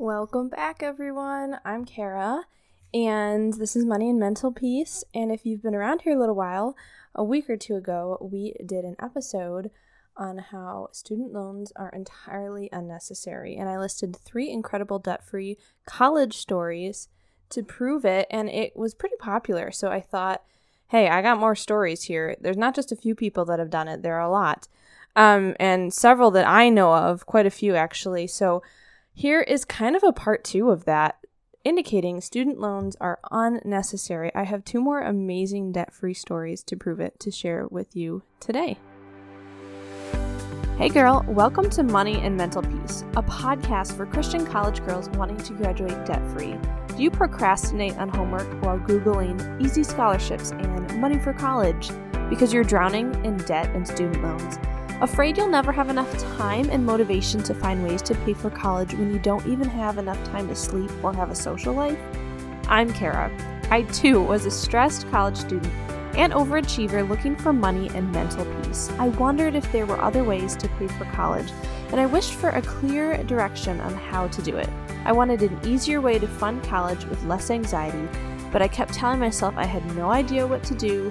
Welcome back, everyone. I'm Kara, and this is Money and Mental Peace. And if you've been around here a little while, a week or two ago, we did an episode on how student loans are entirely unnecessary. And I listed three incredible debt free college stories to prove it, and it was pretty popular. So I thought, hey, I got more stories here. There's not just a few people that have done it, there are a lot. Um, and several that I know of, quite a few actually. So here is kind of a part two of that, indicating student loans are unnecessary. I have two more amazing debt free stories to prove it to share with you today. Hey girl, welcome to Money and Mental Peace, a podcast for Christian college girls wanting to graduate debt free. Do you procrastinate on homework while Googling easy scholarships and money for college because you're drowning in debt and student loans? Afraid you'll never have enough time and motivation to find ways to pay for college when you don't even have enough time to sleep or have a social life? I'm Kara. I too was a stressed college student and overachiever looking for money and mental peace. I wondered if there were other ways to pay for college, and I wished for a clear direction on how to do it. I wanted an easier way to fund college with less anxiety, but I kept telling myself I had no idea what to do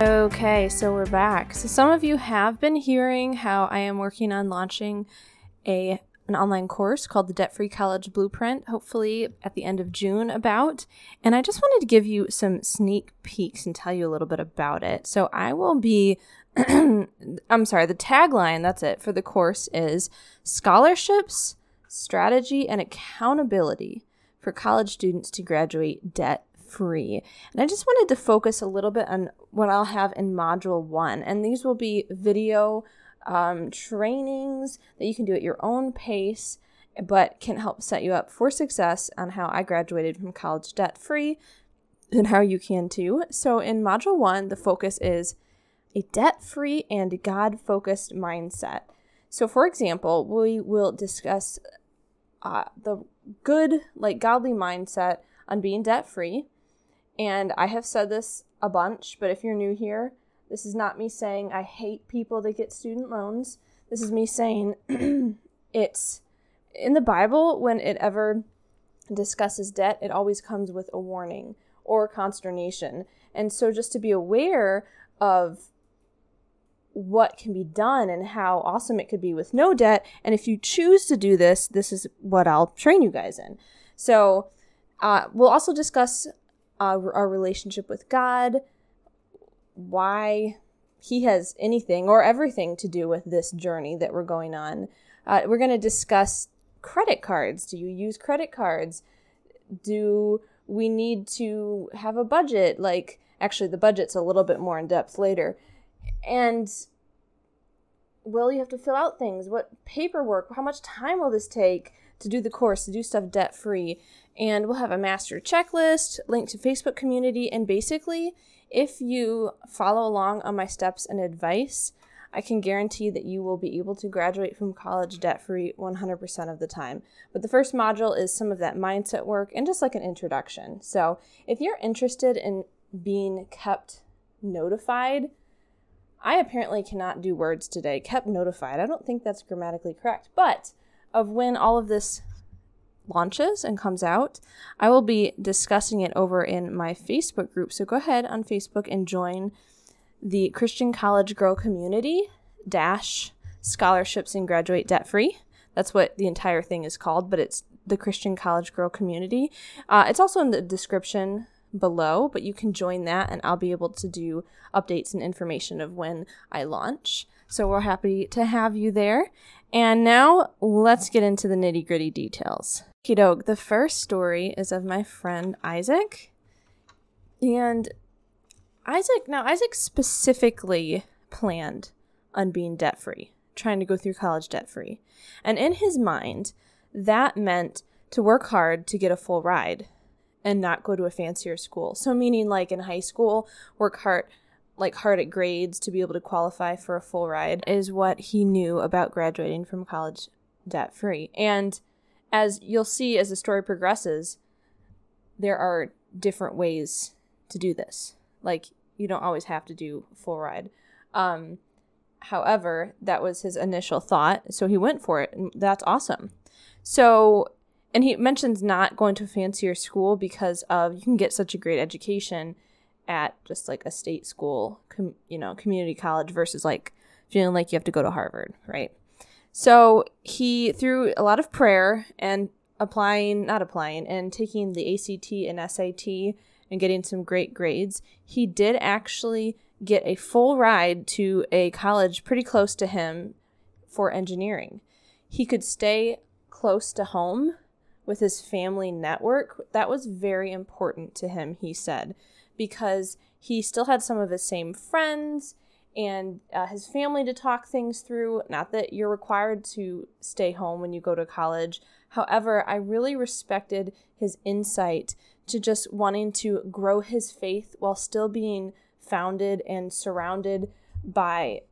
Okay, so we're back. So some of you have been hearing how I am working on launching a an online course called the Debt Free College Blueprint, hopefully at the end of June about. And I just wanted to give you some sneak peeks and tell you a little bit about it. So I will be I'm sorry, the tagline, that's it for the course is scholarships, strategy and accountability for college students to graduate debt free. And I just wanted to focus a little bit on what I'll have in module one. And these will be video um, trainings that you can do at your own pace, but can help set you up for success on how I graduated from college debt free and how you can too. So in module one, the focus is a debt free and God focused mindset. So, for example, we will discuss uh, the good, like godly mindset on being debt free. And I have said this a bunch, but if you're new here, this is not me saying I hate people that get student loans. This is me saying it's in the Bible, when it ever discusses debt, it always comes with a warning or consternation. And so just to be aware of what can be done and how awesome it could be with no debt. And if you choose to do this, this is what I'll train you guys in. So uh, we'll also discuss our relationship with God, why He has anything or everything to do with this journey that we're going on. Uh, we're going to discuss credit cards. Do you use credit cards? Do we need to have a budget? Like, actually, the budget's a little bit more in depth later. And will you have to fill out things? What paperwork? How much time will this take to do the course, to do stuff debt free? and we'll have a master checklist, link to Facebook community, and basically, if you follow along on my steps and advice, I can guarantee that you will be able to graduate from college debt free 100% of the time. But the first module is some of that mindset work and just like an introduction. So, if you're interested in being kept notified, I apparently cannot do words today. Kept notified. I don't think that's grammatically correct, but of when all of this launches and comes out, I will be discussing it over in my Facebook group. So go ahead on Facebook and join the Christian College Girl Community dash scholarships and graduate debt free. That's what the entire thing is called, but it's the Christian College Girl Community. Uh, it's also in the description below, but you can join that and I'll be able to do updates and information of when I launch. So we're happy to have you there. And now let's get into the nitty gritty details. Kidog, the first story is of my friend Isaac. And Isaac, now Isaac specifically planned on being debt free, trying to go through college debt free. And in his mind, that meant to work hard to get a full ride and not go to a fancier school. So meaning like in high school, work hard like hard at grades to be able to qualify for a full ride is what he knew about graduating from college debt free. And as you'll see as the story progresses, there are different ways to do this. Like you don't always have to do full ride. Um, however, that was his initial thought, so he went for it, and that's awesome. So, and he mentions not going to a fancier school because of you can get such a great education at just like a state school, com- you know, community college versus like feeling like you have to go to Harvard, right? So he, through a lot of prayer and applying, not applying, and taking the ACT and SAT and getting some great grades, he did actually get a full ride to a college pretty close to him for engineering. He could stay close to home with his family network. That was very important to him, he said, because he still had some of his same friends and uh, his family to talk things through. Not that you're required to stay home when you go to college. However, I really respected his insight to just wanting to grow his faith while still being founded and surrounded by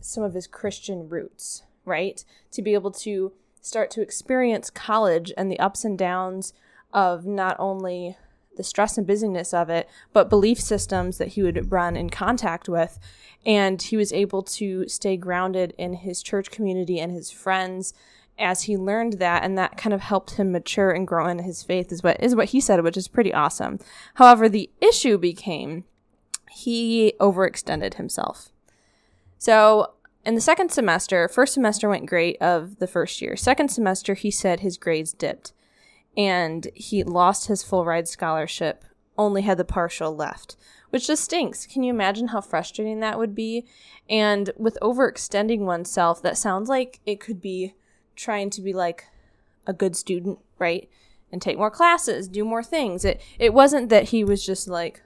some of his Christian roots, right? To be able to start to experience college and the ups and downs of not only the stress and busyness of it, but belief systems that he would run in contact with. And he was able to stay grounded in his church community and his friends as he learned that and that kind of helped him mature and grow in his faith is what is what he said which is pretty awesome. However the issue became he overextended himself. So in the second semester first semester went great of the first year. Second semester he said his grades dipped and he lost his full ride scholarship, only had the partial left, which just stinks. Can you imagine how frustrating that would be? And with overextending oneself, that sounds like it could be trying to be like a good student, right? And take more classes, do more things. It it wasn't that he was just like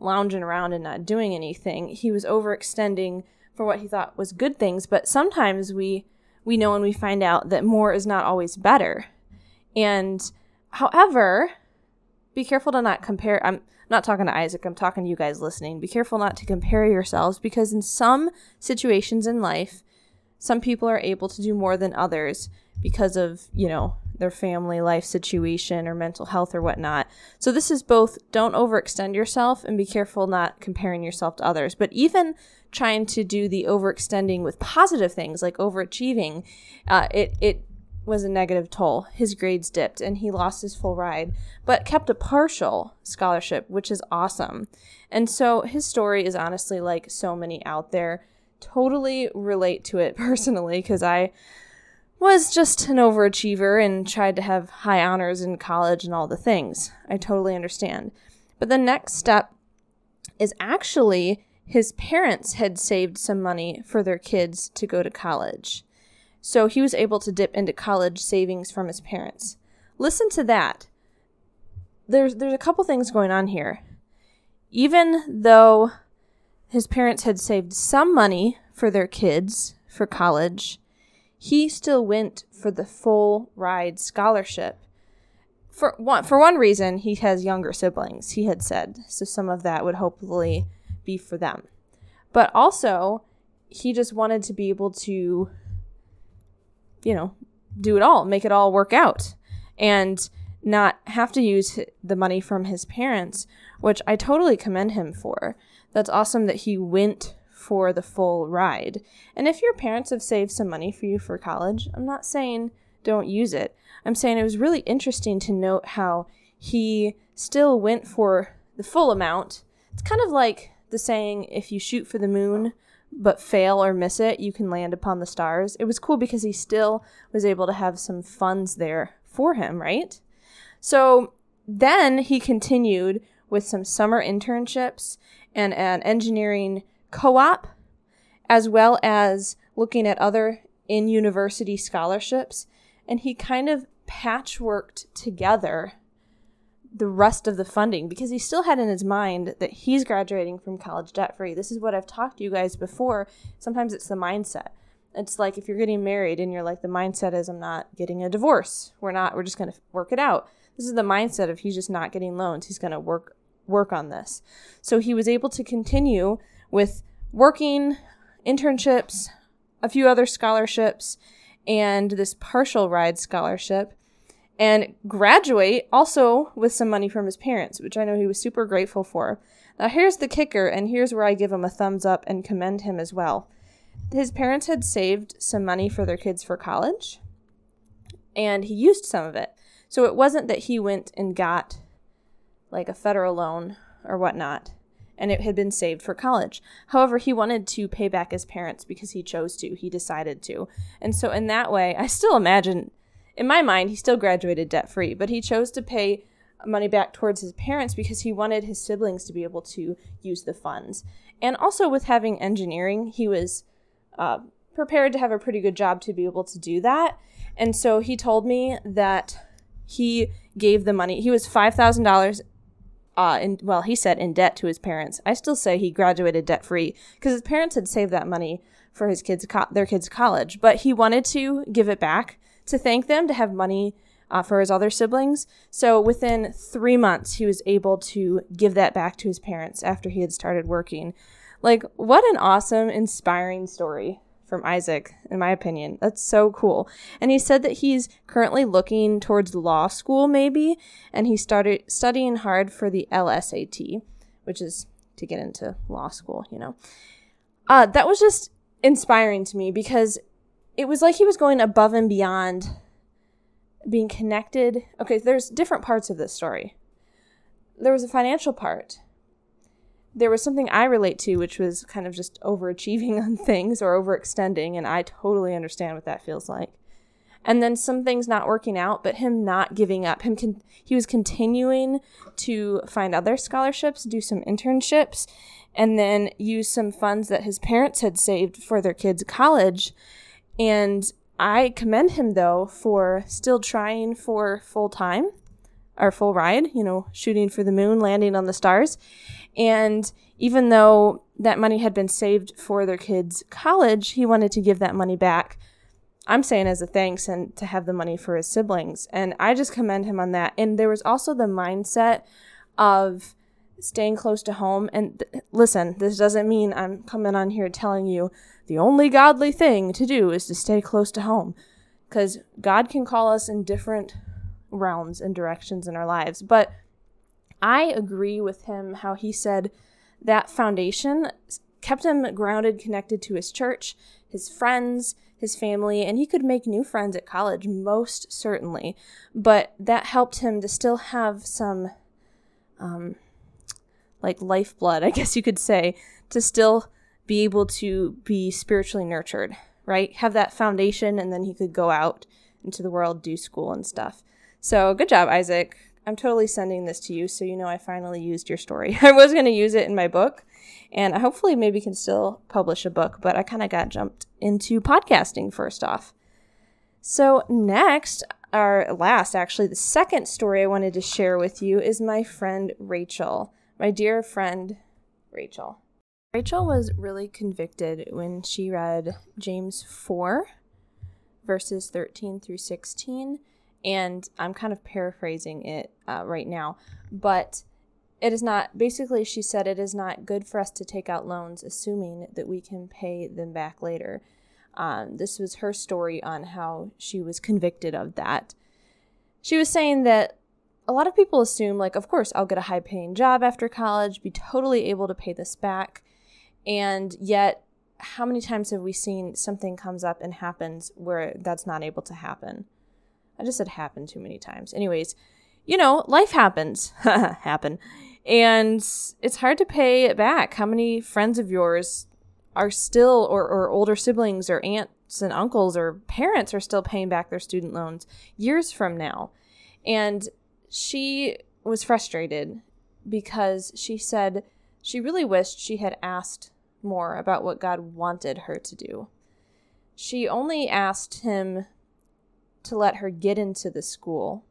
lounging around and not doing anything. He was overextending for what he thought was good things, but sometimes we we know and we find out that more is not always better. And however, be careful to not compare. I'm not talking to Isaac, I'm talking to you guys listening. Be careful not to compare yourselves because in some situations in life, some people are able to do more than others because of, you know, their family life situation or mental health or whatnot. So this is both don't overextend yourself and be careful not comparing yourself to others. But even trying to do the overextending with positive things like overachieving, uh, it it was a negative toll. His grades dipped and he lost his full ride, but kept a partial scholarship, which is awesome. And so his story is honestly like so many out there. Totally relate to it personally because I was just an overachiever and tried to have high honors in college and all the things. I totally understand. But the next step is actually his parents had saved some money for their kids to go to college. So he was able to dip into college savings from his parents. Listen to that. There's there's a couple things going on here. Even though his parents had saved some money for their kids for college, he still went for the full ride scholarship. For one, for one reason, he has younger siblings, he had said. So some of that would hopefully be for them. But also, he just wanted to be able to you know, do it all, make it all work out, and not have to use the money from his parents, which I totally commend him for. That's awesome that he went for the full ride. And if your parents have saved some money for you for college, I'm not saying don't use it. I'm saying it was really interesting to note how he still went for the full amount. It's kind of like the saying if you shoot for the moon, but fail or miss it, you can land upon the stars. It was cool because he still was able to have some funds there for him, right? So then he continued with some summer internships and an engineering co op, as well as looking at other in university scholarships. And he kind of patchworked together the rest of the funding because he still had in his mind that he's graduating from college debt free. This is what I've talked to you guys before. Sometimes it's the mindset. It's like if you're getting married and you're like, the mindset is, I'm not getting a divorce. We're not, we're just going to work it out. This is the mindset of he's just not getting loans. He's going to work, work on this. So he was able to continue with working, internships, a few other scholarships, and this partial ride scholarship and graduate also with some money from his parents, which I know he was super grateful for. Now, here's the kicker, and here's where I give him a thumbs up and commend him as well. His parents had saved some money for their kids for college, and he used some of it. So it wasn't that he went and got like a federal loan or whatnot, and it had been saved for college. However, he wanted to pay back his parents because he chose to, he decided to. And so, in that way, I still imagine in my mind, he still graduated debt free, but he chose to pay money back towards his parents because he wanted his siblings to be able to use the funds. And also, with having engineering, he was uh, prepared to have a pretty good job to be able to do that. And so he told me that he gave the money, he was $5,000 uh, in, well, he said in debt to his parents. I still say he graduated debt free because his parents had saved that money for his kids, co- their kids' college, but he wanted to give it back to thank them, to have money uh, for his other siblings. So within three months, he was able to give that back to his parents after he had started working. Like, what an awesome, inspiring story from Isaac, in my opinion. That's so cool. And he said that he's currently looking towards law school, maybe, and he started studying hard for the LSAT, which is to get into law school, you know. Uh, that was just inspiring to me because it was like he was going above and beyond being connected. Okay, there's different parts of this story. There was a financial part. There was something I relate to, which was kind of just overachieving on things or overextending, and I totally understand what that feels like. And then some things not working out, but him not giving up. Him con- he was continuing to find other scholarships, do some internships, and then use some funds that his parents had saved for their kids' college and I commend him though for still trying for full time or full ride, you know, shooting for the moon, landing on the stars. And even though that money had been saved for their kids' college, he wanted to give that money back. I'm saying as a thanks and to have the money for his siblings. And I just commend him on that. And there was also the mindset of staying close to home. And th- listen, this doesn't mean I'm coming on here telling you the only godly thing to do is to stay close to home. Because God can call us in different realms and directions in our lives. But I agree with him how he said that foundation kept him grounded, connected to his church, his friends, his family, and he could make new friends at college, most certainly. But that helped him to still have some um, like lifeblood, I guess you could say, to still be able to be spiritually nurtured, right? Have that foundation, and then he could go out into the world, do school and stuff. So good job, Isaac. I'm totally sending this to you so you know I finally used your story. I was going to use it in my book, and I hopefully maybe can still publish a book, but I kind of got jumped into podcasting first off. So, next, our last, actually, the second story I wanted to share with you is my friend Rachel my dear friend Rachel. Rachel was really convicted when she read James 4, verses 13 through 16. And I'm kind of paraphrasing it uh, right now. But it is not, basically, she said it is not good for us to take out loans assuming that we can pay them back later. Um, this was her story on how she was convicted of that. She was saying that a lot of people assume, like, of course, I'll get a high paying job after college, be totally able to pay this back. And yet, how many times have we seen something comes up and happens where that's not able to happen? I just said happen too many times. Anyways, you know, life happens. happen. And it's hard to pay it back. How many friends of yours are still, or, or older siblings, or aunts and uncles, or parents are still paying back their student loans years from now? And she was frustrated because she said she really wished she had asked more about what God wanted her to do. She only asked him to let her get into the school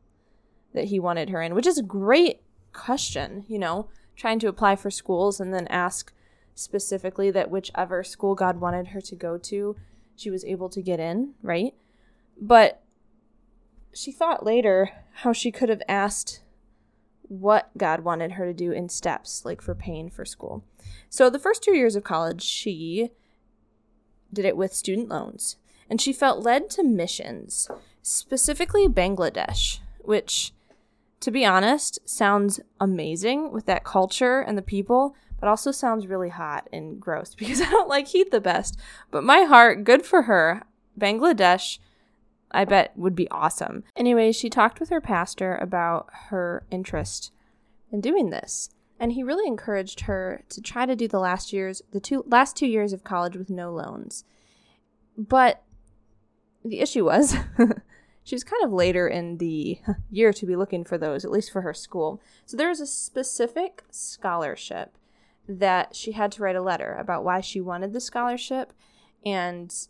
that he wanted her in, which is a great question, you know, trying to apply for schools and then ask specifically that whichever school God wanted her to go to she was able to get in, right? But she thought later how she could have asked what God wanted her to do in steps, like for paying for school. So the first two years of college, she did it with student loans, and she felt led to missions, specifically Bangladesh, which, to be honest, sounds amazing with that culture and the people, but also sounds really hot and gross because I don't like heat the best. But my heart, good for her. Bangladesh I bet would be awesome. Anyway, she talked with her pastor about her interest in doing this. And he really encouraged her to try to do the last years, the two last two years of college with no loans. But the issue was she was kind of later in the year to be looking for those, at least for her school. So there was a specific scholarship that she had to write a letter about why she wanted the scholarship and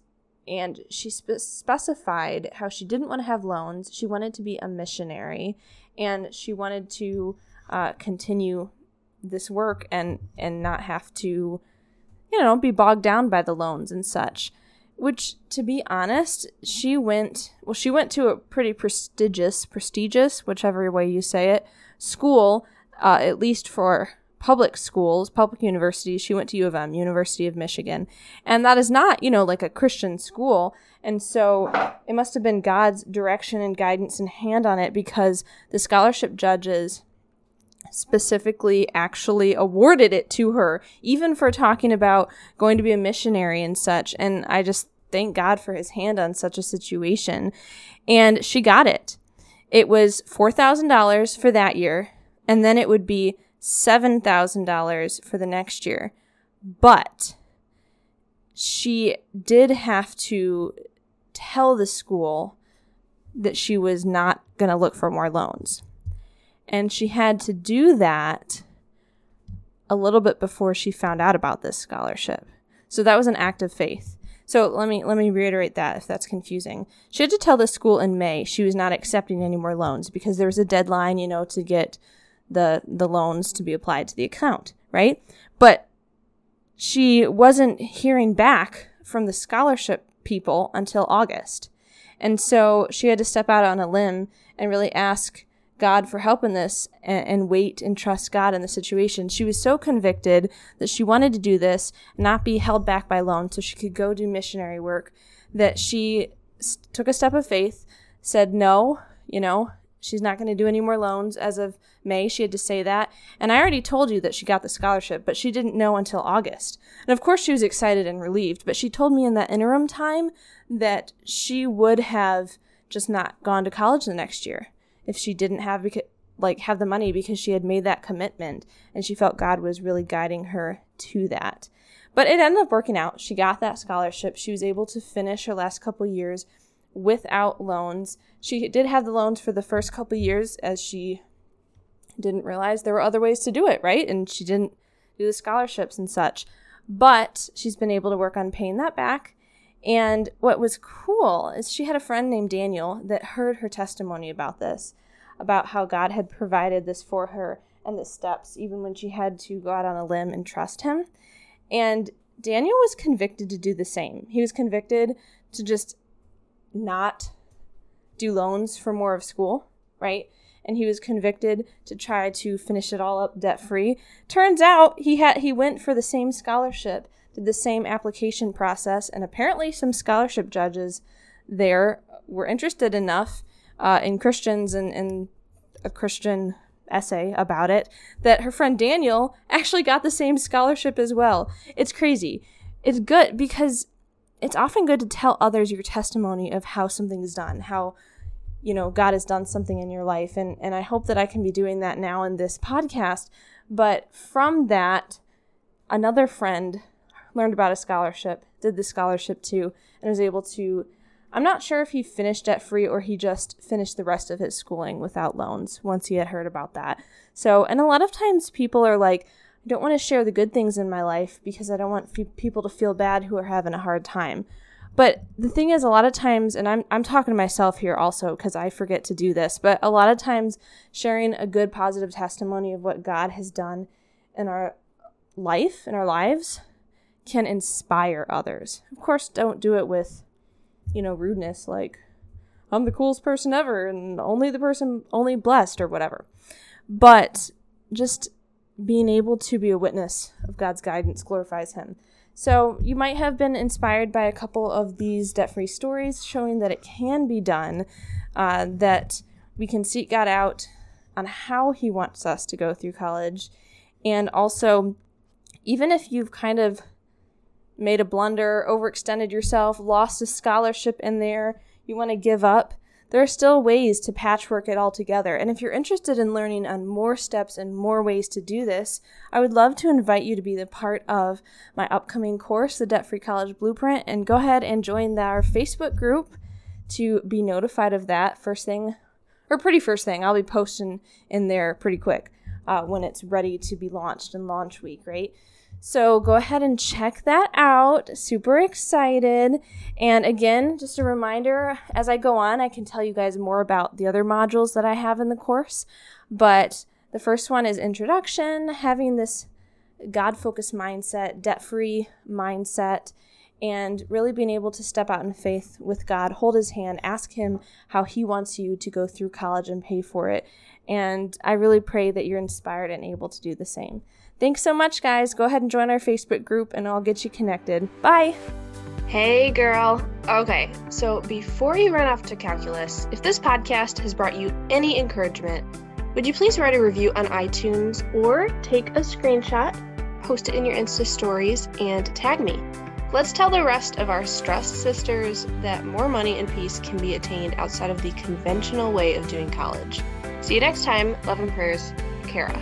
and she spe- specified how she didn't want to have loans. She wanted to be a missionary, and she wanted to uh, continue this work and and not have to, you know, be bogged down by the loans and such. Which, to be honest, she went well. She went to a pretty prestigious, prestigious, whichever way you say it, school, uh, at least for public schools, public universities. She went to U of M, University of Michigan. And that is not, you know, like a Christian school. And so it must have been God's direction and guidance and hand on it because the scholarship judges specifically actually awarded it to her, even for talking about going to be a missionary and such. And I just thank God for his hand on such a situation. And she got it. It was $4,000 for that year, and then it would be $7,000 for the next year. But she did have to tell the school that she was not going to look for more loans. And she had to do that a little bit before she found out about this scholarship. So that was an act of faith. So let me let me reiterate that if that's confusing. She had to tell the school in May she was not accepting any more loans because there was a deadline, you know, to get the the loans to be applied to the account, right? But she wasn't hearing back from the scholarship people until August. And so she had to step out on a limb and really ask God for help in this and, and, wait and trust God in the situation. She was so convicted that she wanted to do this, not be held back by loans, so she could go do missionary work, that she took a step of faith, said, No, you know, She's not going to do any more loans as of May. She had to say that. And I already told you that she got the scholarship, but she didn't know until August. And of course, she was excited and relieved, but she told me in that interim time that she would have just not gone to college the next year if she didn't have like have the money because she had made that commitment and she felt God was really guiding her to that. But it ended up working out. She got that scholarship. She was able to finish her last couple years without loans. She did have the loans for the first couple years as she didn't realize there were other ways to do it, right? And she didn't do the scholarships and such. But she's been able to work on paying that back. And what was cool is she had a friend named Daniel that heard her testimony about this, about how God had provided this for her and the steps, even when she had to go out on a limb and trust him. And Daniel was convicted to do the same. He was convicted to just not do loans for more of school, right? And he was convicted to try to finish it all up debt free. Turns out he had he went for the same scholarship, did the same application process, and apparently some scholarship judges there were interested enough uh, in Christians and, and a Christian essay about it that her friend Daniel actually got the same scholarship as well. It's crazy. It's good because it's often good to tell others your testimony of how something's done, how you know God has done something in your life and and I hope that I can be doing that now in this podcast. But from that another friend learned about a scholarship, did the scholarship too, and was able to I'm not sure if he finished debt free or he just finished the rest of his schooling without loans once he had heard about that. So, and a lot of times people are like, I don't want to share the good things in my life because I don't want f- people to feel bad who are having a hard time. But the thing is, a lot of times, and I'm, I'm talking to myself here also because I forget to do this, but a lot of times sharing a good positive testimony of what God has done in our life, in our lives, can inspire others. Of course, don't do it with, you know, rudeness like, I'm the coolest person ever and only the person, only blessed or whatever. But just being able to be a witness of God's guidance glorifies Him. So you might have been inspired by a couple of these debt free stories showing that it can be done, uh, that we can seek God out on how He wants us to go through college. And also, even if you've kind of made a blunder, overextended yourself, lost a scholarship in there, you want to give up, there are still ways to patchwork it all together. And if you're interested in learning on more steps and more ways to do this, I would love to invite you to be the part of my upcoming course, the Debt Free College Blueprint, and go ahead and join our Facebook group to be notified of that first thing, or pretty first thing. I'll be posting in there pretty quick uh, when it's ready to be launched in launch week, right? So go ahead and check that out. Super excited. And again, just a reminder as I go on, I can tell you guys more about the other modules that I have in the course. But the first one is introduction, having this God focused mindset, debt free mindset, and really being able to step out in faith with God, hold his hand, ask him how he wants you to go through college and pay for it. And I really pray that you're inspired and able to do the same. Thanks so much, guys. Go ahead and join our Facebook group, and I'll get you connected. Bye. Hey, girl. Okay, so before you run off to calculus, if this podcast has brought you any encouragement, would you please write a review on iTunes or take a screenshot, post it in your Insta stories, and tag me? Let's tell the rest of our stressed sisters that more money and peace can be attained outside of the conventional way of doing college. See you next time. Love and prayers, Kara.